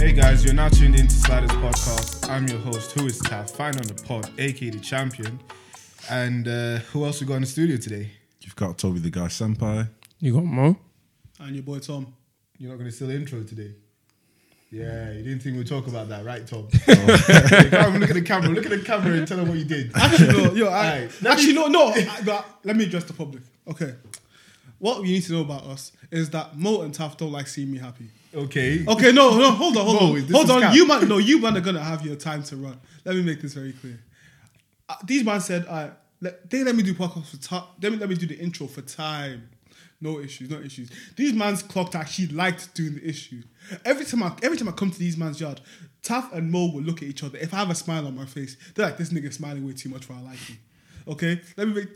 Hey guys, you're now tuned into Sliders Podcast. I'm your host, who is Taff, fine on the pod, aka the champion. And uh, who else we got in the studio today? You've got Toby the Guy Senpai. You got Mo? And your boy Tom. You're not going to steal the intro today? Yeah, you didn't think we'd talk about that, right, Tom? Okay, come look at the camera. Look at the camera and tell them what you did. Actually, no, yo, I, Alright, let actually, no, no. I, but let me address the public. Okay. What you need to know about us is that Mo and Taff don't like seeing me happy. Okay. Okay, no, no, hold on, hold on, hold on. cap. You man, no, you man are gonna have your time to run. Let me make this very clear. Uh, these man said, "I let they let me do podcast for time. Let me let me do the intro for time. No issues, no issues. These man's clocked actually liked doing the issue. Every time I every time I come to these man's yard, Taff and Mo will look at each other. If I have a smile on my face, they're like, "This nigga smiling way too much for I like him." Okay, let me make.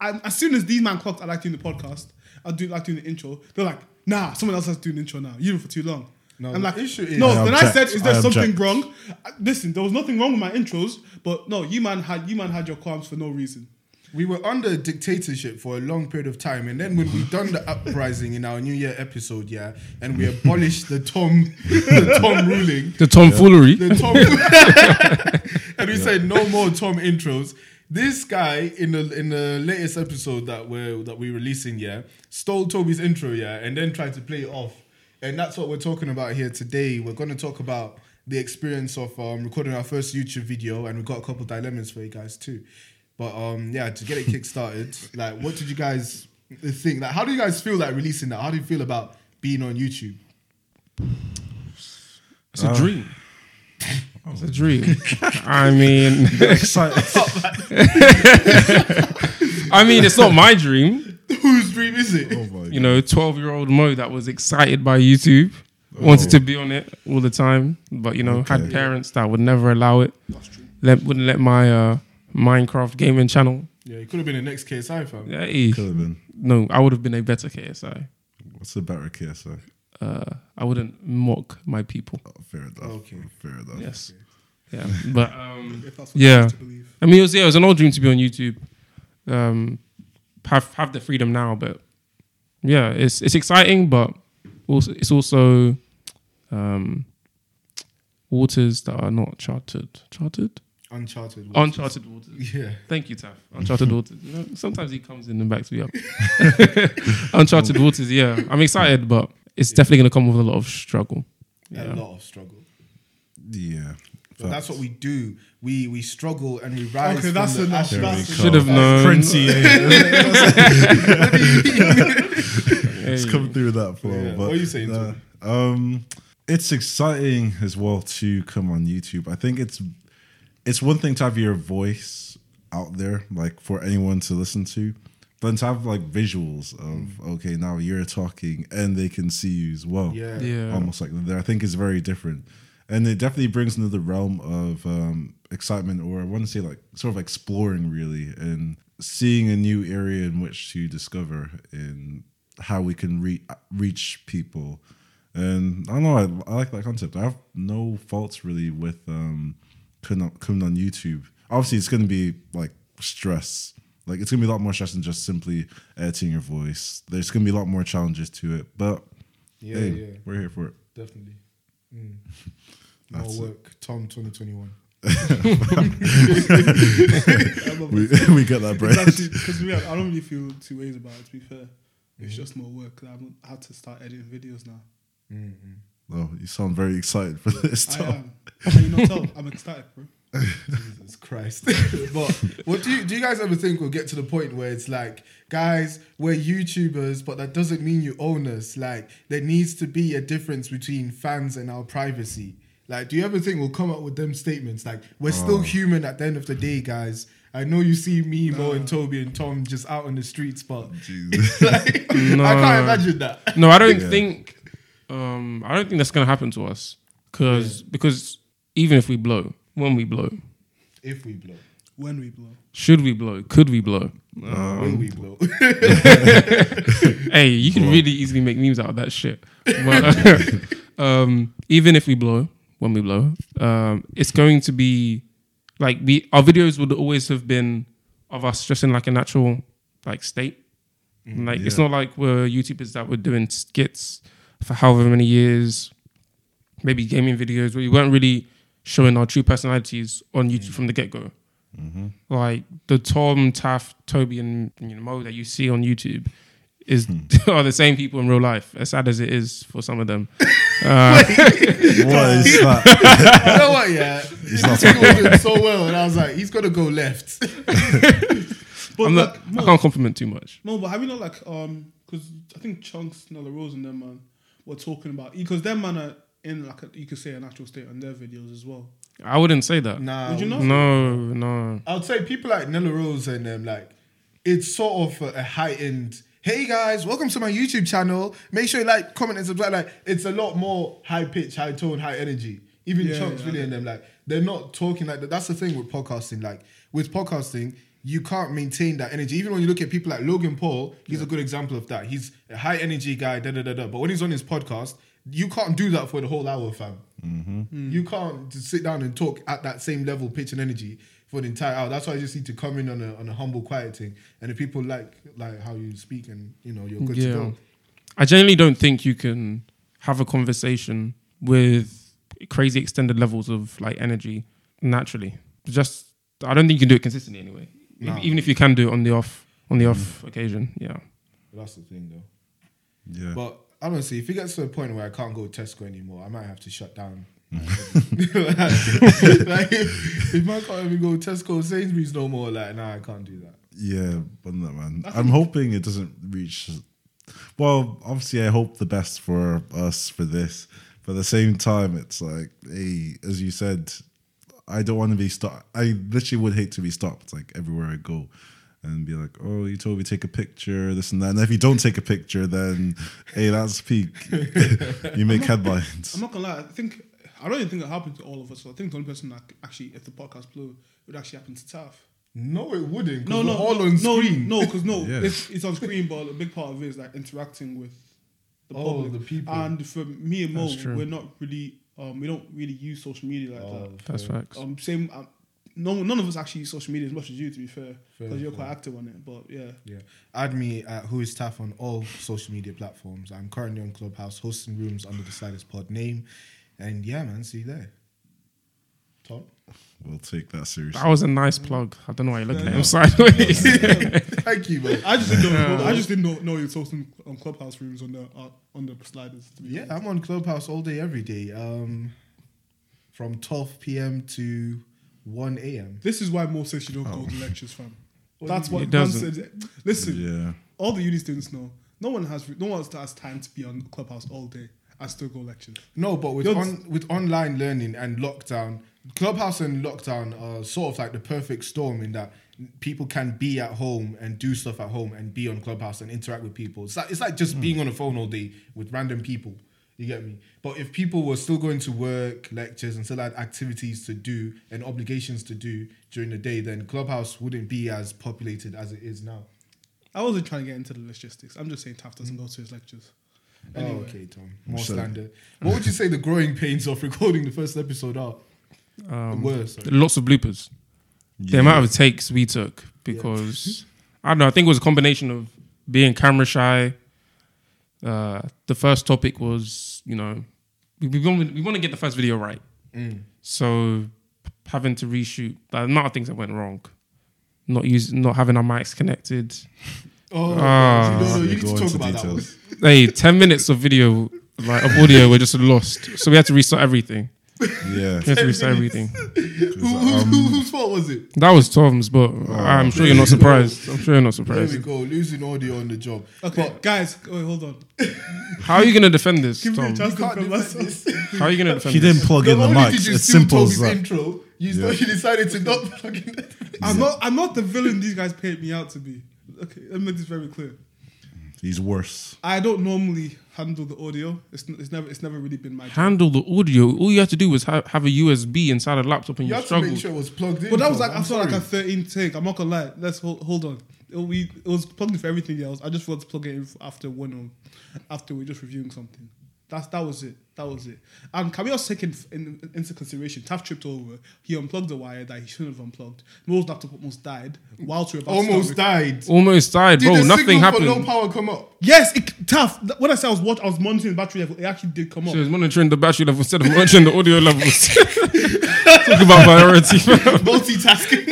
And as soon as these man clocked, I like doing the podcast. I do like doing the intro. They're like, "Nah, someone else has to do the intro now. You've been for too long." No, I'm the like, issue is- no. I then I object. said, "Is there I something object. wrong?" Uh, Listen, there was nothing wrong with my intros, but no, you man had you man had your qualms for no reason. We were under dictatorship for a long period of time, and then when we done the uprising in our New Year episode, yeah, and we abolished the Tom, the Tom ruling, The tomfoolery. the Tom, and we said no more Tom intros. This guy in the in the latest episode that we're that we're releasing, yeah, stole Toby's intro, yeah, and then tried to play it off, and that's what we're talking about here today. We're going to talk about the experience of um, recording our first YouTube video, and we've got a couple dilemmas for you guys too. But um, yeah, to get it kick started, like, what did you guys think? Like, how do you guys feel like releasing that? How do you feel about being on YouTube? It's a dream. It's a dream. I mean, Excited. I mean, it's not my dream. Whose dream is it? oh my You know, twelve-year-old Mo that was excited by YouTube, wanted to be on it all the time, but you know, had Okay. parents that would never allow it. That's Let, wouldn't let my uh, Minecraft gaming channel. Yeah, it could have been the next KSI fam. Hey, Could have been. no, I would have been a better KSI. What's the better KSI? Uh, I wouldn't mock my people. Oh, fair enough. Okay. Fair enough. Yes. Yeah, but um, If that's what Yeah. you want to believe. I mean, it was yeah, it was an old dream to be on YouTube. Um, have have the freedom now, but yeah, it's it's exciting, but also it's also um, waters that are not charted. Charted, Uncharted. waters. uncharted waters. Yeah. Thank you, Taff. Uncharted waters. You know, sometimes he comes in and backs me up. uncharted waters. Yeah, I'm excited, but it's definitely gonna come with a lot of struggle. A Yeah. lot of struggle. Yeah. But that's what we do. We we struggle and we rise. Okay, from that's the enough. ashes. There we go. Should have known. Princey. It's come through that flow. Yeah. But What are you saying, nah, um, it's exciting as well to come on YouTube. I think it's it's one thing to have your voice out there, like for anyone to listen to, but to have like visuals of okay, now you're talking and they can see you as well. Yeah. Yeah. almost like that. I think is very different, and it definitely brings into the realm of um, excitement, or I want to say like sort of exploring really, and seeing a new area in which to discover and how we can re- reach people. And I don't know, I, I like that concept. I have no faults really with um, coming on, coming on YouTube. Obviously, it's going to be like stress. Like it's gonna be a lot more stress than just simply editing your voice. There's gonna be a lot more challenges to it, but Yeah, hey, yeah. we're here for it. Definitely. Mm. More That's it. work. Tom 2021. We, we get that bread. Because I don't really feel two ways about it. To be fair, it's just more work. I've had to start editing videos now. Oh, you sound very excited for this. I Tom. am. Can you not tell? I'm ecstatic, bro. Jesus Christ. but what do you do you guys ever think we'll get to the point where it's like, guys, we're YouTubers, but that doesn't mean you own us. Like there needs to be a difference between fans and our privacy. Like, do you ever think we'll come up with them statements? Like, we're still human at the end of the day, guys. I know you see me, Mo, and Toby and Tom just out on the streets, but Jesus. like, I can't imagine that. No, I don't Yeah. think. Um, I don't think that's gonna happen to us, because because even if we blow, when we blow, If we blow, When we blow. should we blow? Could we blow? when we blow. hey, you can really easily make memes out of that shit. But, um, even if we blow, when we blow, um, it's going to be like we our videos would always have been of us just in like a natural like state. Like it's not like we're YouTubers that were doing skits for however many years, maybe gaming videos, where we weren't really showing our true personalities on YouTube mm. from the get go. Mm-hmm. Like the Tom, Taff, Toby, and you know, Mo that you see on YouTube is hmm. are the same people in real life. As sad as it is for some of them. Uh, what is that? you know what? Yeah, this not doing so well, and I was like, he's got to go left. But I'm not, like, I can't compliment too much. no, but have you not like um because I think Chunkz, Nella Rose, and them man were talking about because them man are in like a, you could say a natural state on their videos as well. I wouldn't say that. Nah, Would you not? No, no. I would say people like Nella Rose and them, like, it's sort of a, a heightened. Hey guys, welcome to my YouTube channel. Make sure you like, comment, and subscribe. Like, it's a lot more high pitch, high tone, high energy. Even Yeah, Chunkz, yeah, Billy, and them, like, they're not talking like that. That's the thing with podcasting. Like, with podcasting, you can't maintain that energy. Even when you look at people like Logan Paul, he's a good example of that. He's a high energy guy, da da da da. But when he's on his podcast, you can't do that for the whole hour, fam. Mm-hmm. Mm. You can't just sit down and talk at that same level, pitch and energy for the entire hour. That's why you just need to come in on a on a humble, quiet thing. And if people like like how you speak and you know you're good to go. I genuinely don't think you can have a conversation with crazy extended levels of like energy naturally. Just I don't think you can do it consistently anyway. No. Even if you can do it on the off on the off mm. occasion, yeah. That's the thing, though. Yeah. But honestly, if it gets to a point where I can't go Tesco anymore, I might have to shut down. like, if, if I can't even go Tesco, Sainsbury's no more, like, nah, I can't do that. Yeah, but no, man. I'm hoping it doesn't reach. Well, obviously, I hope the best for us for this. But at the same time, it's like, hey, as you said, I don't want to be stopped. I literally would hate to be stopped, like everywhere I go, and be like, oh, you told me to take a picture, this and that. And if you don't take a picture, then hey, that's peak. you make headlines. I'm not gonna lie. I think I don't even think it happened to all of us. I think the only person that actually, if the podcast blew, it would actually happen to Taff. No, it wouldn't. No, No, no, all on no, screen. No, because no, Yeah. it's, it's on screen, but a big part of it is like interacting with the Oh, public, the people. And for me and Mo, we're not really, um, we don't really use social media like Oh, That's facts. that. Um, same. Um, no, none of us actually use social media as much as you, to be fair, Fair, because you're fair. quite active on it. But yeah, Yeah. Add me at Who is Taff on all social media platforms. I'm currently on Clubhouse hosting rooms under the Sliders Pod name. And yeah, man, see you there. Tom? We'll take that seriously. That was a nice plug. I don't know why you're looking Yeah, at no. him sideways. Thank you, man. I just didn't know. I just didn't know, know you were hosting on clubhouse rooms on the uh, on the sliders. To be Yeah, honest. I'm on Clubhouse all day, every day. Um, from 12 p.m. to 1 a.m. This is why Mo says you don't Oh. go to lectures, fam. That's do what mean? It man doesn't. said. Listen, Yeah. all the uni students know. No one has no one has time to be on Clubhouse all day. I still go lectures. No, but with You're- on, with online learning and lockdown, Clubhouse and lockdown are sort of like the perfect storm in that people can be at home and do stuff at home and be on Clubhouse and interact with people. It's like it's like just hmm. being on a phone all day with random people. You get me? But if people were still going to work, lectures, and still had activities to do and obligations to do during the day, then Clubhouse wouldn't be as populated as it is now. I wasn't trying to get into the logistics. I'm just saying Taff doesn't go to his lectures. Anyway. Oh, okay, Tom. More So- slander. What would you say the growing pains of recording the first episode are? Um, the worst. lots of bloopers. The amount of takes we took because I don't know. I think it was a combination of being camera shy. Uh, the first topic was you know we, we want we want to get the first video right, Mm. so having to reshoot the amount of things that went wrong. Not using, not having our mics connected. Oh, Ah. no, no, you need to talk about details. that one. hey, ten minutes of video, like of audio, were just lost. So we had to restart everything. Yeah. We had to restart everything. Who, who, who, um, whose fault was it? That was Tom's, but oh, I'm sure you're not surprised. I'm sure you're not There we surprised. go, losing audio on the job. Okay, guys, wait, hold on. How are you gonna defend this, Give me a Tom? chance to Can't defend defend myself. this. How are you gonna defend this? He this? didn't plug Not in the only did mics. you It's steal simple as Toby's that. intro, you, Yeah. you decided to not plug in. I'm not. I'm not the villain these guys paid me out to be. Okay, let me make this very clear. He's worse. I don't normally handle the audio. It's, it's never. It's never really been my. Job. Handle the audio. All you have to do was have, have a USB inside a laptop and You you had to struggle. make sure it was plugged in. But that was Tom. like I'm after like sorry. a 13 take. I'm not gonna lie. Let's hold, hold on. It, we, it was plugged in for everything else. I just wanted to plug it in after one or after we're just reviewing something. That's that was it. That was it. And can we also take in, in, into consideration? Taff tripped over. He unplugged the wire that he shouldn't have unplugged. Mo's laptop almost died whilst we were about Almost to died. Almost died, Did bro. the Nothing signal happened. for low power come up? Yes, it, Taff. th- When I said I was watch, I was monitoring the battery level. It actually did come up. She was monitoring the battery level instead of monitoring the audio levels. Talk about priority. Multitasking.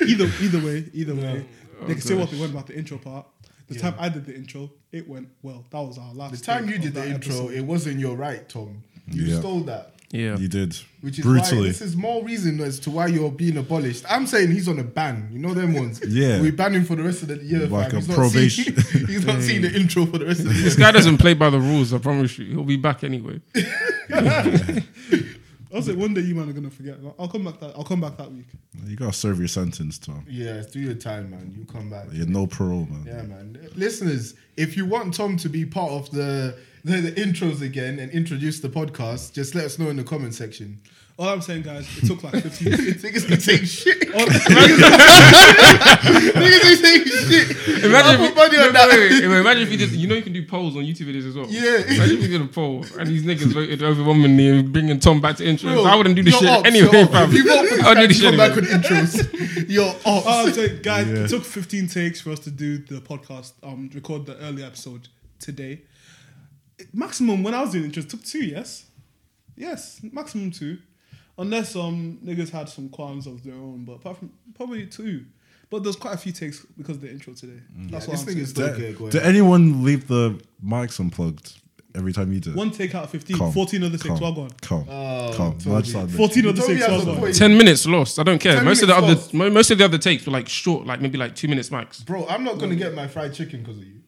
either either way, either way, they can say what they want about the intro part. The time I did the intro, it went well. That was our last. the time you did the intro, episode. it wasn't your right, Tom. You Yeah. stole that. yeah. You did Which is why brutally. this is more reason as to why you're being abolished. I'm saying he's on a ban. You know them ones. Yeah. we ban him for the rest of the year. Like fam. a He's not probation. seeing- he's not seeing the intro for the rest of the year. This guy doesn't play by the rules. I promise you. He'll be back anyway. I was like, one day you man are gonna forget. I'll come back that. I'll come back that week. You gotta serve your sentence, Tom. Yeah, do your time, man. You come back. You're no parole, man. Yeah, man. Listeners, if you want Tom to be part of the, the the intros again and introduce the podcast, just let us know in the comment section. All I'm saying, guys, it took like 15. Niggas be saying shit. all, Niggas be saying shit. Imagine I'll if, put money on that. wait, wait, wait, imagine if you did. You know you can do polls on YouTube videos as well. Yeah. Imagine if you did a poll and these niggas voted overwhelmingly and bringing Tom back to intros. Bro, I wouldn't do the shit ops, anyway, you're fam. You vote for this I would guy do the to shit come back anyway. with intros, you're ops. all I'm guys, Yeah. it took 15 takes for us to do the podcast, um, record the early episode today. Maximum when I was doing intros it took two. Yes, yes, maximum two, unless um niggas had some qualms of their own. But apart from probably two. But there's quite a few takes because of the intro today. That's Yeah, what this I'm nigga's saying. still get Did, did anyone leave the mics unplugged every time you did? One take out of 15, Calm. 14 other takes. Calm. Well gone. Calm. Oh, Calm. Toby. 14 other Toby takes. has Well gone. Ten minutes lost. I don't care. Most of the minutes other most of the other takes were like short, like maybe like two minutes max. Bro, I'm not gonna get my fried chicken because of you.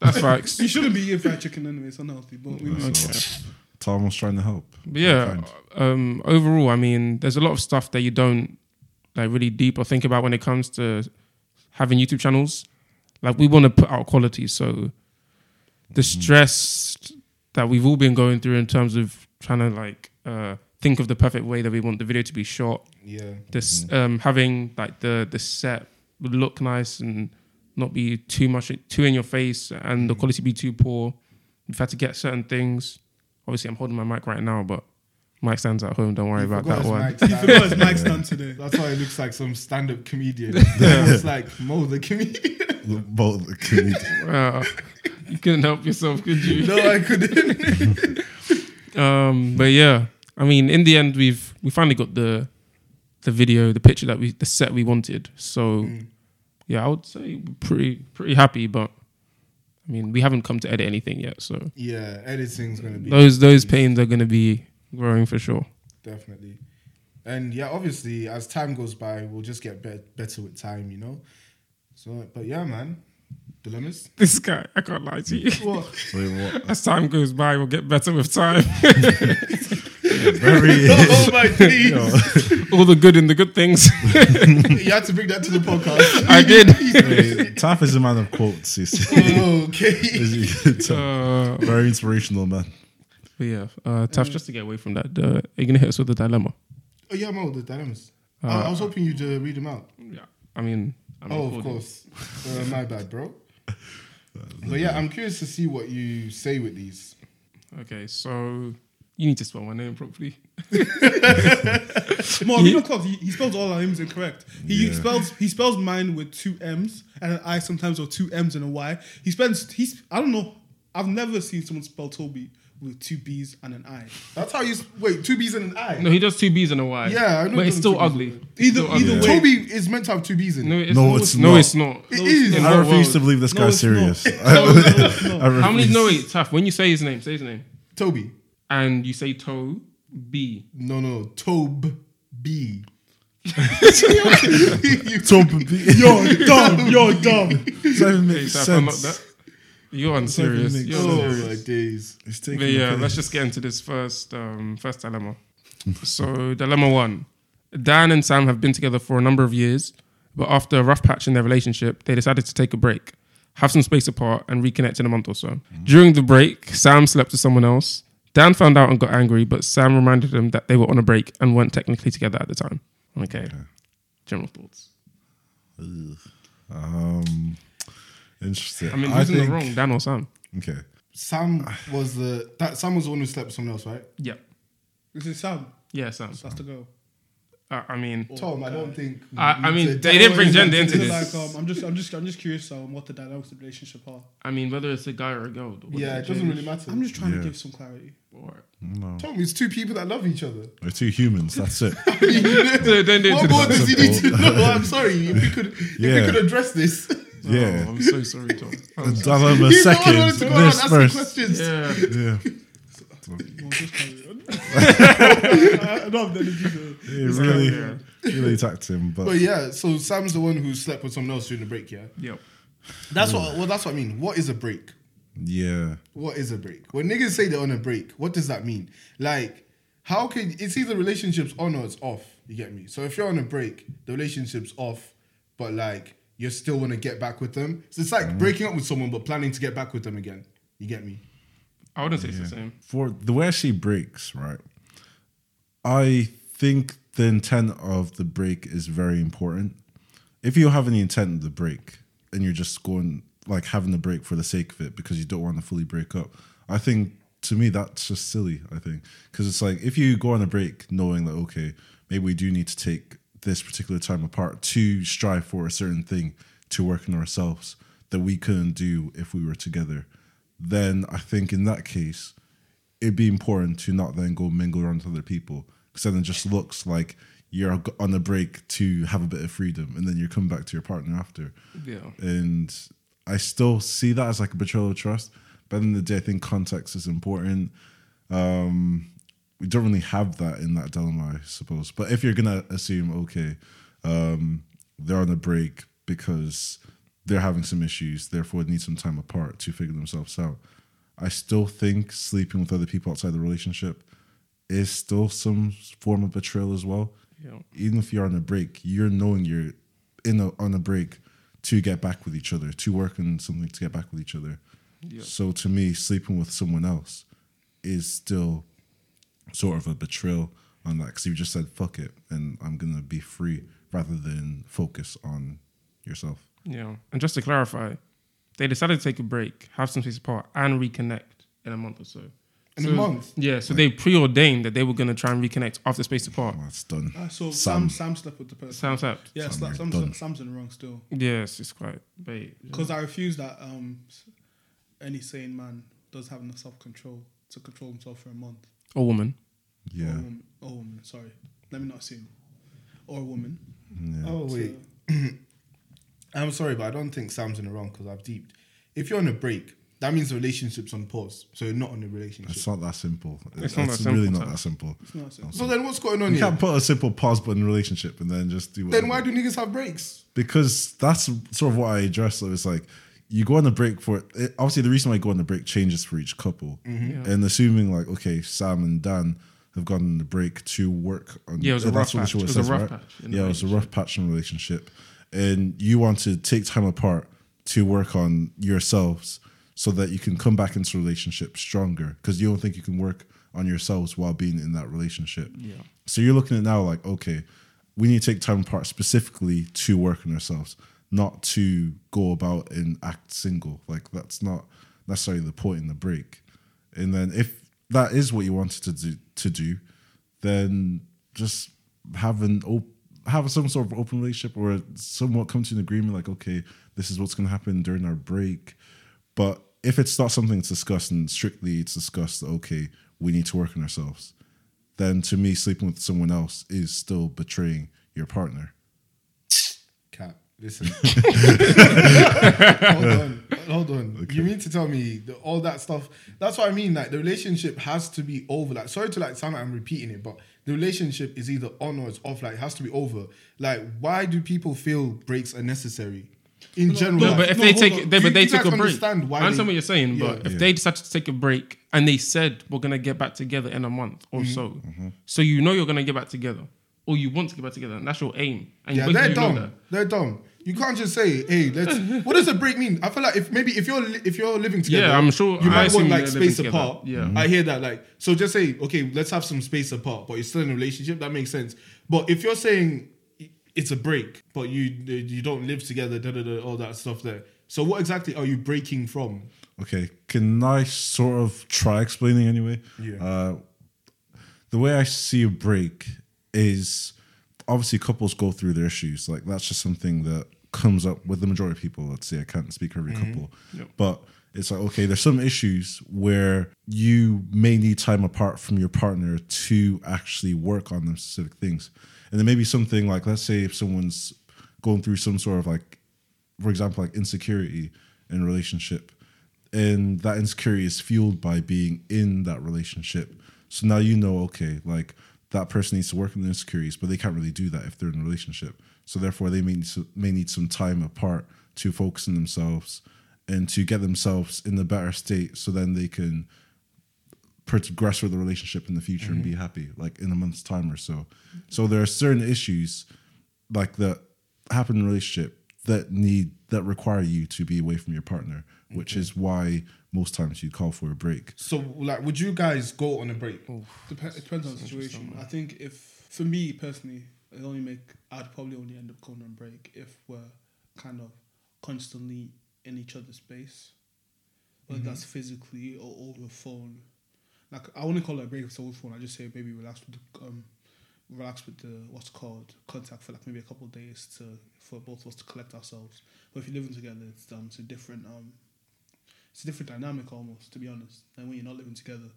That's facts. You shouldn't be eating fried chicken anyway. It's unhealthy. But we So, Tom was trying to help. But yeah, um, overall, I mean, there's a lot of stuff that you don't like really deep or think about when it comes to having YouTube channels. Like we want to put out quality, so the stress that we've all been going through in terms of trying to like uh, think of the perfect way that we want the video to be shot. Yeah. This um, having like the the set look nice and not be too much too in your face, and the quality be too poor. We've had to get certain things. Obviously, I'm holding my mic right now, but mic stands at home. Don't worry about that one. he forgot his mic stand today. That's why it looks like some stand-up comedian. it's like Mo the comedian. Both the comedian. Uh, you couldn't help yourself, could you? no, I couldn't. Um, but yeah, I mean, in the end, we've we finally got the the video, the picture that we, the set we wanted. So yeah, I would say pretty pretty happy. But I mean, we haven't come to edit anything yet, so yeah, editing's gonna be those those pains are gonna be growing for sure. definitely. And yeah, obviously, as time goes by, we'll just get be- better with time, you know. So, but yeah, man, dilemmas. This guy, I can't lie to you. What? Wait, what? As time goes by, we'll get better with time. Very. oh my days! All the good in the good things. you had to bring that to the podcast. I did. Wait, Taff is a man of quotes. You see. okay. As you can tell. Uh, Very inspirational man. but yeah, uh, Taff, just to get away from that, uh, are you gonna hit us with the dilemma? Oh yeah, Mo, the dilemmas. I, I was hoping you'd uh, read them out. Yeah, I mean, I'm Oh, of course. Uh, my bad, bro. But yeah, I'm curious to see what you say with these. Okay, so you need to spell my name properly. More, you know, Cobbs, he, he spells all our names incorrect. He Yeah. spells he spells mine with two M's and an I sometimes or two M's and a Y. He spends he's I don't know. I've never seen someone spell Toby with two B's and an I. That's how you s- wait. Two B's and an I. No, he does two B's and a Y. Yeah, I know but it's he still does two ugly. Either Still either ugly. way, Toby is meant to have two B's in No, it. it's No, not. it's no, not. it's not. It is. In I what refuse world? to believe this No, guy's it's serious. not. No, no, it's not. I refuse. How many? No, wait, tough. When you say his name, say his name, Toby. and you say toe B. No, no. Tobe B. Top B. You're dumb. You're dumb. Doesn't Hey, make Taff, I'm not sense. that. You're unserious. You're oh unserious. my days. It's taking But yeah, let's just get into this first um, first dilemma. so dilemma one: Dan and Sam have been together for a number of years, but after a rough patch in their relationship, they decided to take a break, have some space apart, and reconnect in a month or so. During the break, Sam slept with someone else. Dan found out and got angry, but Sam reminded him that they were on a break and weren't technically together at the time. Okay. General thoughts. Um, interesting. I mean, I who's in the wrong, Dan or Sam? Okay. Sam was the that Sam was the one who slept with someone else, right? Yeah, This is Sam. yeah, Sam. That's the girl. Uh, I mean, Tom, I don't think. I- I mean, said- they didn't bring gender into Is this. like um, I'm just I'm just I'm just curious um, what the dynamics of the relationship are. I mean, whether it's a guy or a girl. what Yeah, it doesn't really matter. I'm just trying Yeah. to give some clarity. Alright. No, Tom, it's two people that love each other. we're two humans. That's it. So then they- what more does he need to know? I'm sorry. If we could, if we Yeah. could address this. Yeah. Oh, I'm so sorry, Tom. I'm so- Dilemma He's the one who wanted to go around This asking first. questions. yeah. Yeah. Well, just carry on. I don't have the energy It really, really attacked him. But But yeah, so Sam's the one who slept with someone else during the break. Yeah, Yep. that's what. Well, that's what I mean. What is a break? yeah, What is a break? When niggas say they're on a break, what does that mean? Like, how can it's either relationships on or it's off? You get me? So if you're on a break, the relationship's off, but like you still want to get back with them. So it's like mm. breaking up with someone but planning to get back with them again. You get me? I wouldn't say it's the same. for the way she breaks, right? I think the intent of the break is very important. If you have any intent of the break and you're just going like having the break for the sake of it because you don't want to fully break up, I think to me that's just silly. I think because it's like if you go on a break knowing that okay, maybe we do need to take this particular time apart to strive for a certain thing to work on ourselves that we couldn't do if we were together, then I think in that case it'd be important to not then go mingle around with other people because then it just looks like you're on a break to have a bit of freedom and then you come back to your partner after. Yeah. And I still see that as like a betrayal of trust. But the the day, I think context is important. Um, we don't really have that in that dilemma, I suppose. But if you're gonna assume, okay, um, they're on a break because they're having some issues, therefore need some time apart to figure themselves out. I still think sleeping with other people outside the relationship is still some form of betrayal as well. Yeah. Even if you're on a break, you're knowing you're in a, on a break to get back with each other, to work on something to get back with each other. Yeah. So to me, sleeping with someone else is still sort of a betrayal on that because you just said fuck it and I'm gonna be free rather than focus on yourself. Yeah. And just to clarify, they decided to take a break, have some space apart, and reconnect in a month or so. In a month? Yeah. So they preordained that they were going to try and reconnect after space apart. Well, that's done. Ah, so Sam. Sam Sam slept with the person. Sounds apt. yeah, Sam, Sam, you're Sam's, in the wrong still. Yes, it's quite bait. Because I refuse that um, any sane man does have enough self control to control himself for a month. Or woman. Or Yeah. a woman. Or a woman, sorry. Let me not assume. Or a woman. yeah. Oh wait, I'm sorry, but I don't think Sam's in the wrong because I've deeped. If you're on a break, that means the relationship's on pause. So you're not on a relationship. It's not that simple. It's It's, not that really not that simple. It's not so. so then what's going on You here? can't put a simple pause button in a relationship and then just do Then why do niggas have breaks? because that's sort of what I address. So it's like you go on a break for it, obviously the reason why you go on a break changes for each couple, Mm-hmm. and assuming like okay, Sam and Dan have gone on the break to work on. Yeah, it was a rough patch. show It was says, a rough right? patch in the Yeah, it was a rough patch in relationship, and you want to take time apart to work on yourselves so that you can come back into a relationship stronger because you don't think you can work on yourselves while being in that relationship. Yeah. So you're looking at now like, okay, we need to take time apart specifically to work on ourselves, not to go about and act single. Like that's not necessarily the point in the break. And then if that is what you wanted to do to do, then just have an op- have some sort of open relationship or somewhat come to an agreement like, okay, this is what's gonna happen during our break. But if it's not something that's discussed and strictly it's discussed okay, we need to work on ourselves, then to me, sleeping with someone else is still betraying your partner. Cat, listen. hold on, hold on. You mean to tell me that all that stuff? That's what I mean. Like the relationship has to be over. Like sorry to like sound like I'm repeating it, but the relationship is either on or it's off. Like it has to be over. Like why do people feel breaks are necessary? In general, No, like, but if no, they take, they, but they do took a break. Understand why I understand they- what you're saying, but Yeah. if Yeah. they decided to take a break and they said we're gonna get back together in a month or Mm-hmm. so, so you know you're gonna get back together, or you want to get back together, and that's your aim. And Yeah, whether they're you know dumb. They're dumb. You can't just say, "Hey, let's." what does a break mean? I feel like if maybe if you're li- if you're living together, Yeah, I'm sure- you I might want like space together. apart. Yeah. I hear that. Like, so just say, okay, let's have some space apart, but you're still in a relationship. That makes sense. But if you're saying it's a break, but you you don't live together, da da da, all that stuff there. So what exactly are you breaking from? Okay, can I sort of try explaining anyway? Yeah. Uh, the way I see a break is obviously couples go through their issues. Like that's just something that comes up with the majority of people. Let's say I can't speak for every mm-hmm. couple, Yep. but it's like okay, there's some issues where you may need time apart from your partner to actually work on them specific things, and then maybe something like let's say if someone's going through some sort of like, for example, like insecurity in a relationship, and that insecurity is fueled by being in that relationship. So now you know, okay, like that person needs to work on their insecurities, but they can't really do that if they're in a relationship. So therefore, they may need, to, may need some time apart to focus on themselves and to get themselves in a better state, so then they can progress with the relationship in the future and be mm-hmm. happy, like in a month's time or so. So there are certain issues like that happen in a relationship that need that require you to be away from your partner, which mm-hmm. is why most times you call for a break. So like, would you guys go on a break? Dep- it depends on the situation. I think if for me personally, it only make I'd probably only end up going on break if we're kind of constantly in each other's space, whether that's physically or over phone. Like I wouldn't call it a break if it's over phone. I just say maybe relax with the um, relax with the what's called contact for like maybe a couple of days to for both of us to collect ourselves. But if you're living together, it's um, it's a different um, it's a different dynamic almost to be honest than when you're not living together.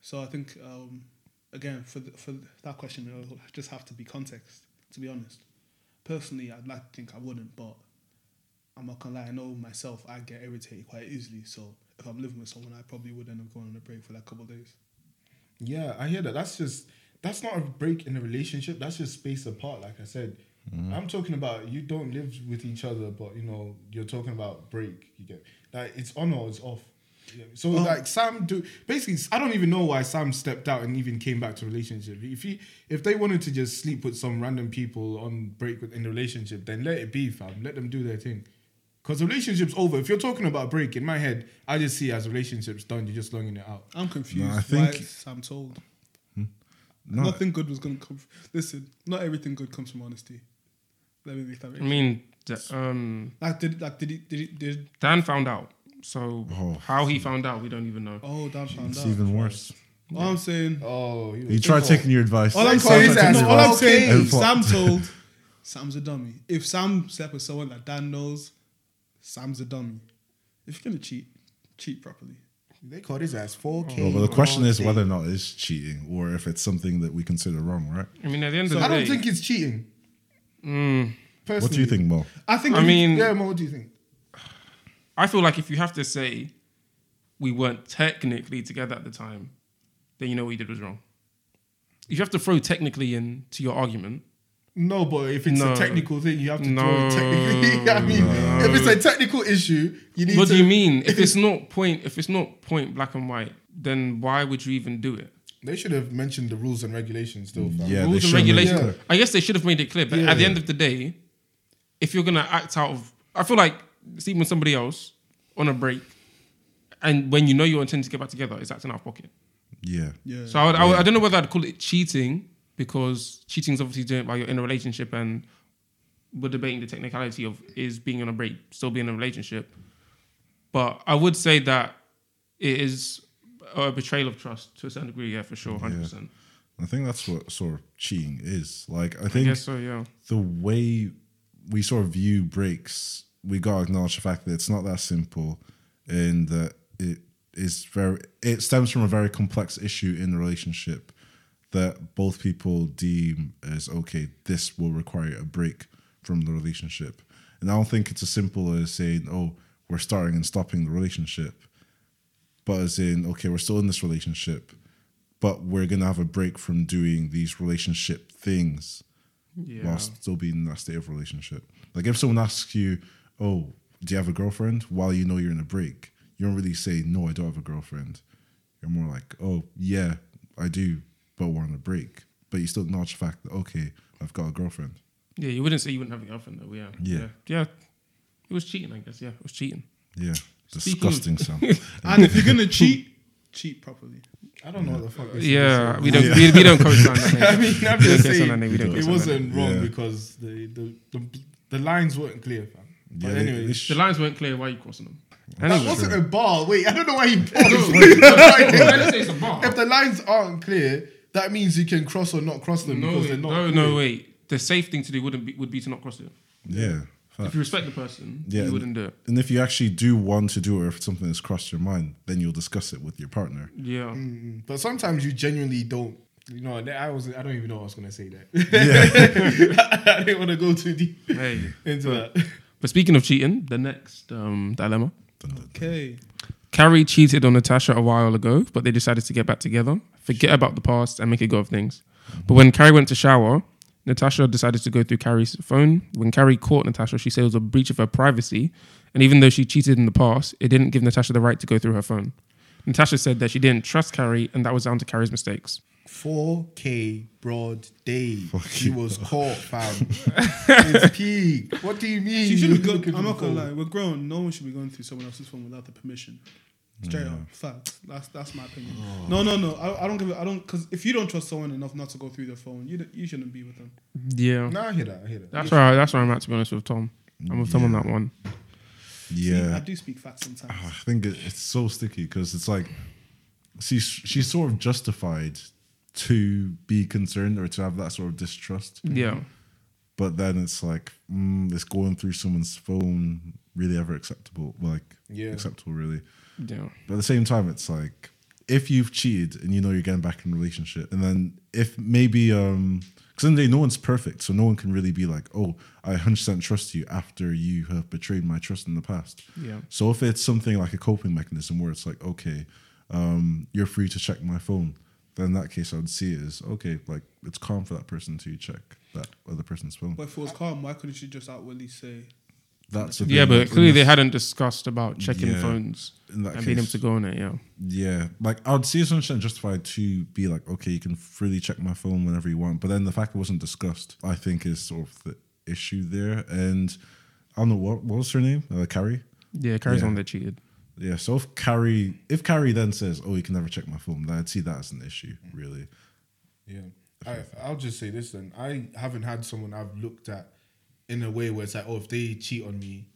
So I think um, again for the, for that question, it'll just have to be context. To be honest, personally, I'd like to think I wouldn't, but I'm not gonna lie. I know myself. I get irritated quite easily. So if I'm living with someone, I probably would end up going on a break for like a couple days. Yeah, I hear that. That's just that's not a break in a relationship. That's just space apart. Like I said, Mm-hmm. I'm talking about you don't live with each other, but you know you're talking about break. You get like it's on or it's off. Yeah. So like Sam do basically I don't even know why Sam stepped out and even came back to relationship. If he if they wanted to just sleep with some random people on break with, in the relationship, then let it be, fam. Let them do their thing. Cause the relationship's over. If you're talking about break, in my head, I just see as relationships done. You're just longing it out. I'm confused. I why think- Sam told. No, Nothing good was gonna come. Listen, not everything good comes from honesty. Let me make that. I mean, the, um, like did like did he did he did Dan found out. So Oh. how he found out, we don't even know. oh Dan found it's out. even worse. All I'm saying, Oh, He tried taking your advice. all I'm Sam saying, tried taking no, all I'm saying, And Sam told. Sam's a dummy. If Sam slept with someone that Dan knows, Sam's a dummy. If you're gonna cheat, cheat properly. They called his ass 4K. Well, but the question is 4K. whether or not it's cheating or if it's something that we consider wrong, right? I mean, at the end So of the day. I don't think it's cheating. Mm, Personally. What do you think, Mo? I think. I mean, Yeah, Mo, what do you think? I feel like if you have to say we weren't technically together at the time, then you know what you did was wrong. If you have to throw technically into your argument, No, but if it's No. a technical thing, you have to No. throw it technically. I mean, if it's a technical issue, you need what to. do you mean? If it's not point, if it's not point black and white, then why would you even do it? They should have mentioned the rules and regulations still, fam. Yeah, Rules and should made it regulations. clear. I guess they should have made it clear. But Yeah. at the end of the day, if you're gonna act out of, I feel like sleeping with somebody else on a break, and when you know you intend to get back together, it's acting out of pocket. Yeah. yeah. So I, would, I, would- I don't know whether I'd call it cheating because cheating is obviously doing it while you're in a relationship, and we're debating the technicality of is being on a break still being in a relationship. But I would say that it is a betrayal of trust to a certain degree. Yeah, for sure, hundred percent. I think that's what sort of cheating is. Like, I I think guess so. Yeah. the way we sort of view breaks, we gotta acknowledge the fact that it's not that simple, and that it is very. It stems from a very complex issue in the relationship that both people deem as okay. This will require a break from the relationship, and I don't think it's as simple as saying, "Oh, we're starting and stopping the relationship," but as in, okay, we're still in this relationship, but we're gonna have a break from doing these relationship things Yeah. while still being in that state of relationship. Like if someone asks you, "Oh, do you have a girlfriend?" while you know you're in a break, you don't really say, "No, I don't have a girlfriend." You're more like, "Oh, yeah, I do, but we're on a break." But you still acknowledge the fact that okay, I've got a girlfriend. Yeah, you wouldn't say you wouldn't have a girlfriend though. Yeah. Yeah. Yeah. Yeah. It was cheating, I guess. Yeah, it was cheating. Yeah, disgusting sound. and if you're gonna cheat, cheat properly. I don't know what the fuck. this Yeah, is. we don't we, we don't co-sign that. I mean, I'm just co-sign that saying name. We don't it co-sign that wasn't wrong Yeah. because the, the the the lines weren't clear, fam. But Yeah, they- anyway, they sh- The lines weren't clear. Why are you crossing them? that Anyway. wasn't a bar. Wait, I don't know why you paused. Let's say it's a bar. if the lines aren't clear, that means you can cross or not cross them No, because wait, they're not. no, clear. no, wait. The safe thing to do wouldn't be would be to not cross it. yeah. If you respect the person, Yeah, you wouldn't do it. And if you actually do want to do it, or if something has crossed your mind, then you'll discuss it with your partner. Yeah. Mm, But sometimes you genuinely don't. You know, I was. I don't even know what I was gonna say that. Yeah. I didn't want to go too deep Hey. into that. But speaking of cheating, the next um, dilemma. Okay. Carrie cheated on Natasha a while ago, but they decided to get back together, forget about the past, and make a go of things. But when Carrie went to shower, Natasha decided to go through Carrie's phone. When Carrie caught Natasha, she said it was a breach of her privacy. And even though she cheated in the past, it didn't give Natasha the right to go through her phone. Natasha said that she didn't trust Carrie, and that was down to Carrie's mistakes. 4K broad day. She was caught, fam. it's peak. What do you mean? She should you be. Go- I'm not gonna lie. We're grown. No one should be going through someone else's phone without the permission. Straight up, fact. That's that's my opinion. No, no, no. I, I don't give. it I don't because if you don't trust someone enough not to go through their phone, you don't- you shouldn't be with them. Yeah. No, I hear that. I hear that. That's where, I, that's where I'm at, to be honest with Tom. I'm with Tom on that one. See, I do speak facts sometimes. I think it, it's so sticky because it's like she's she's sort of justified to be concerned or to have that sort of distrust, Yeah. but then it's like mm, it's going through someone's phone really ever acceptable? Like Yeah. acceptable really. Yeah. But at the same time, it's like if you've cheated and you know you're getting back in a relationship, and then if maybe um because in the day no one's perfect, so no one can really be like, oh, I 100% trust you after you have betrayed my trust in the past. Yeah. So if it's something like a coping mechanism where it's like, okay, um, you're free to check my phone, then in that case I would see it as okay, like it's calm for that person to check that other person's phone. But if it was calm, why couldn't she just outwardly say? That's the Yeah, but in clearly they hadn't discussed about checking Yeah. phones in that and being able to go on it. Yeah. Yeah, like I would see something justified to be like, okay, you can freely check my phone whenever you want, but then the fact it wasn't discussed, I think, is sort of the issue there. And I don't know what what was her name, uh, Carrie. Yeah, Carrie's Yeah. on that cheated. Yeah, so if Carrie, if Carrie then says, "Oh, you can never check my phone," then I'd see that as an issue, really. Yeah. I, I'll just say this then. I haven't had someone I've looked at in a way where it's like, oh, if they cheat on me,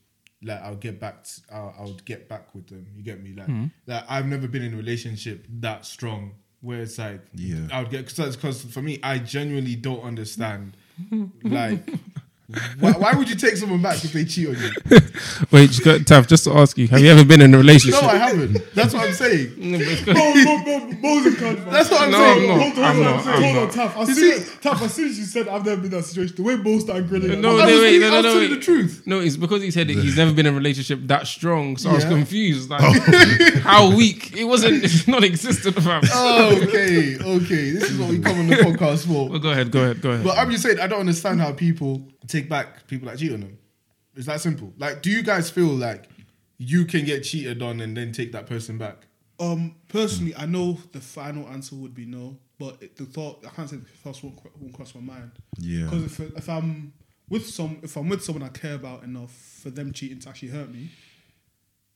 like I'll get back. t- I'll, I'll get back with them. You get me? Like, hmm. like I've never been in a relationship that strong where it's like, Yeah. I'll get because for me, I genuinely don't understand. like, why, why would you take someone back if they cheat on you? Wait, just got, Taff, just to ask you, have you ever been in a relationship? No, I haven't. That's what I'm saying. No, but it's. That's what I'm No, saying. I'm. Hold on, I'm hold not, on, I'm hold on, not. Taff. As soon see- as, Taff, as soon as you said I've never been in that situation, the way Bo started grilling, No, I'm no, wait, no, I no, no, telling wait. the truth. No, it's because he said that he's never been in a relationship that strong. So I was confused. Like, oh. how weak? It wasn't, it's not existent, fam. Oh, okay, okay. This is what we come on the podcast for. Well, go ahead, go ahead, go ahead. But I'm just saying, I don't understand how people take back people that cheat on them. It's that simple. Like, do you guys feel like you can get cheated on and then take that person back? Um, personally, I know the final answer would be no, but it, the thought I can't say the thoughts won't, won't cross my mind. Yeah, Because if if I'm with some, if I'm with someone I care about enough for them cheating to actually hurt me,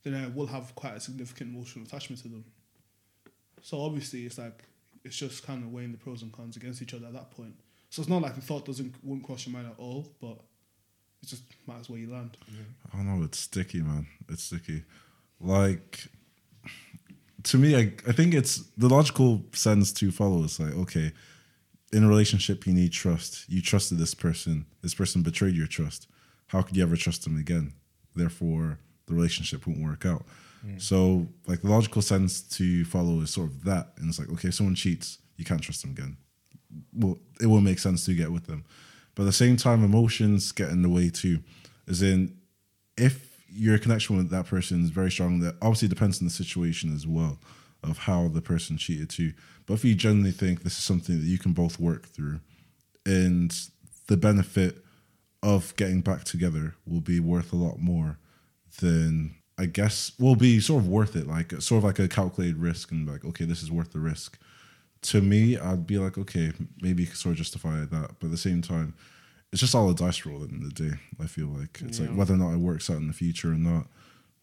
then I will have quite a significant emotional attachment to them. So obviously, it's like it's just kind of weighing the pros and cons against each other at that point. So it's not like the thought doesn't won't cross your mind at all, but it just matters where you land. I don't know. It's sticky, man. It's sticky. Like to me, I, I think it's the logical sense to follow. Is like, okay, in a relationship, you need trust. You trusted this person. This person betrayed your trust. How could you ever trust them again? Therefore, the relationship won't work out. Mm. So, like the logical sense to follow is sort of that, and it's like, okay, if someone cheats, you can't trust them again. Well, it will make sense to get with them, but at the same time, emotions get in the way too. As in, if your connection with that person is very strong, that obviously depends on the situation as well of how the person cheated too. But if you generally think this is something that you can both work through, and the benefit of getting back together will be worth a lot more than I guess will be sort of worth it, like sort of like a calculated risk, and like okay, this is worth the risk. To me, I'd be like, okay, maybe you could sort of justify that, but at the same time, it's just all a dice roll at the end of the day. I feel like it's like whether or not it works out in the future or not.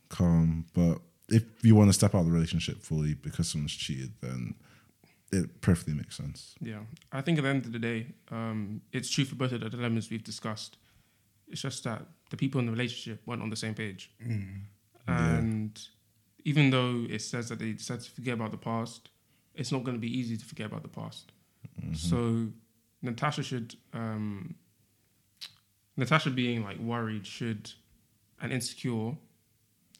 Calm, but if you want to step out of the relationship fully because someone's cheated, then it perfectly makes sense. Yeah, I think at the end of the day, um, it's true for both of the dilemmas we've discussed. It's just that the people in the relationship weren't on the same page. Mm. And even though it says that they decided to forget about the past, it's not going to be easy to forget about the past. So Natasha should, um, Natasha being like worried should, and insecure,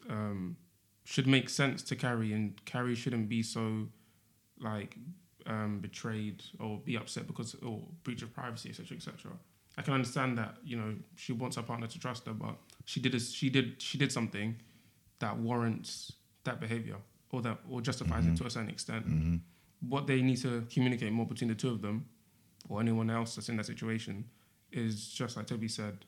um, should make sense to Carrie, and Carrie shouldn't be so like um, betrayed or be upset because or breach of privacy, etc., etc. I can understand that you know she wants her partner to trust her, but she did a, she did she did something that warrants that behavior or that or justifies it mm-hmm. to a certain extent. Mm-hmm. What they need to communicate more between the two of them or anyone else that's in that situation is just like Toby said.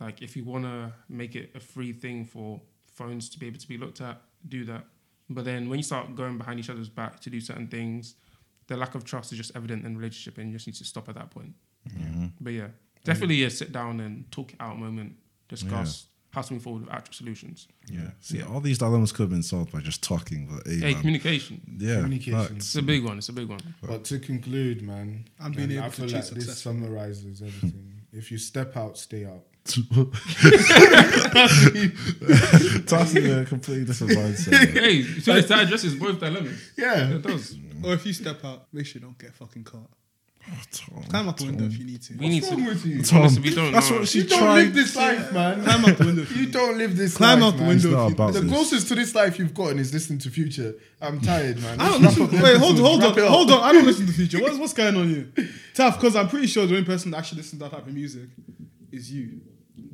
Like if you want to make it a free thing for phones to be able to be looked at, do that. But then when you start going behind each other's back to do certain things, the lack of trust is just evident in relationship, and you just need to stop at that point. Mm-hmm. But yeah, definitely a sit down and talk it out moment, discuss how to move forward with actual solutions. Yeah. See, all these dilemmas could have been solved by just talking. But hey, Hey, man. communication. yeah, Communication. It's a big one. It's a big one. But to conclude, man, And being man, able I to feel cheat like this summarizes everything. if you step out, stay out. Tossing a completely different mindset. hey, so that addresses both dilemmas. Yeah. It does. Or if you step out, make sure you don't get fucking caught. Tom, Climb out the window if you need to. We need What's to. with you? Tom, Honestly, we don't that's know. what she You don't tried. live this life, man. Climb out the window. if You don't live this Climb life, out the man. It's window. not if you- about The this. closest to this life you've gotten is listening to Future. I'm tired, man. I don't Let's listen. wrap up the Wait, hold, episode. hold Wrap on, it up. hold on. I don't listen to Future. What's what's going on here? Taff, because I'm pretty sure the only person that actually listens to that type of music is you.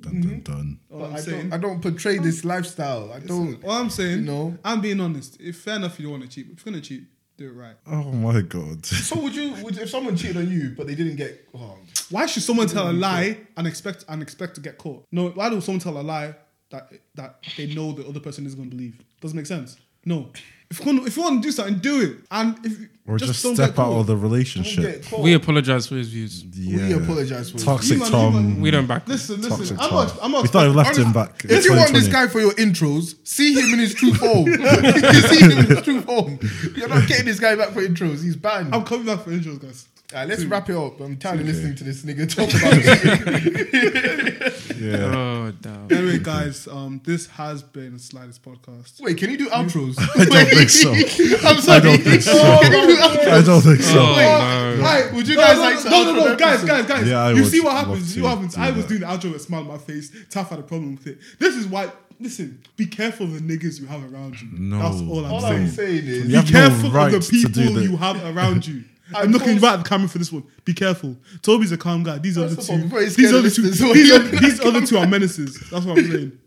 Dun, dun, mm-hmm. dun. All But I'm I saying. don't, I don't portray this oh. lifestyle. I don't. All I'm saying. You know. I'm being honest. If fair enough, you don't want to cheat. But if you're gonna cheat, do it right. Oh my god. So would you? Would, if someone cheated on you, but they didn't get? Oh, Why should someone tell a lie and expect and expect to get caught? No, why does someone tell a lie that that they know the other person isn't going to believe? Doesn't make sense. No. If you, want, if you want to do something, do it. And if Or just, don't step out of the relationship. We apologize for his views. Yeah. apologize for it. Toxic You man- you Tom. man- We don't back. Listen, listen. Toxic I'm Tom. not. I'm not. we thought we left him back. If you want this guy for your intros, see him in his true form. you see him in his true form. You're not getting this guy back for intros. He's banned. I'm coming back for intros, guys. Alright, let's wrap it up. I'm tired of listening to this nigga talk about Yeah. Oh, damn. Anyway, guys, um, this has been a Sliders podcast. Wait, can you do outros? I don't think so. I'm sorry. I don't think so. Can you do outros? I don't think so. Oh, Wait, no. Alright, would you No, guys no, like to no, no, no, guys, guys, guys. Yeah, I you see what happens. You to happens. I was that. doing the outro with a smile on my face. Taff had a problem with it. This is why. Listen, be careful of the niggas you have around you. No. That's all I'm All saying. I'm saying is, You Be have no careful right of the people you have around you. I I'm looking right at the camera for this one. Be careful. Toby's a calm guy. These other First of all, two. before These scared other of two. These what other, these other two are menaces. That's what I'm saying.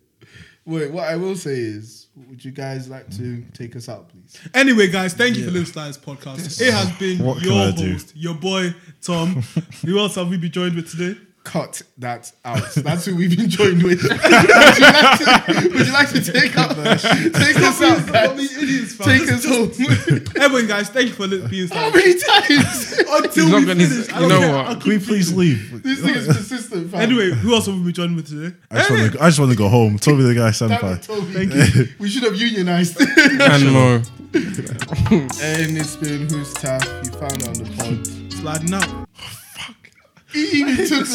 wait, what I will say is, would you guys like to take us out, please? Anyway, guys, thank you for listening to this podcast. It has been What can your I do? host, your boy Tom. Who else have we been joined with today? Cut that out. That's who we've been joined with. would, you like to, would you like to take up? Take us out, guys. Take us home. Everyone, guys, thank you for li- being How many times? Until He's not we gonna- finish. I you don't know care. what? I'll Can we please leave? This thing is persistent, fam. Anyway, who else have we been joined with today? I just want to. I just want to go home. Toby the guy Damn it, senpai. Toby. Thank you. We should have unionized. And more. and it's been who's tough. You found it on the pod. Sliding out. He even took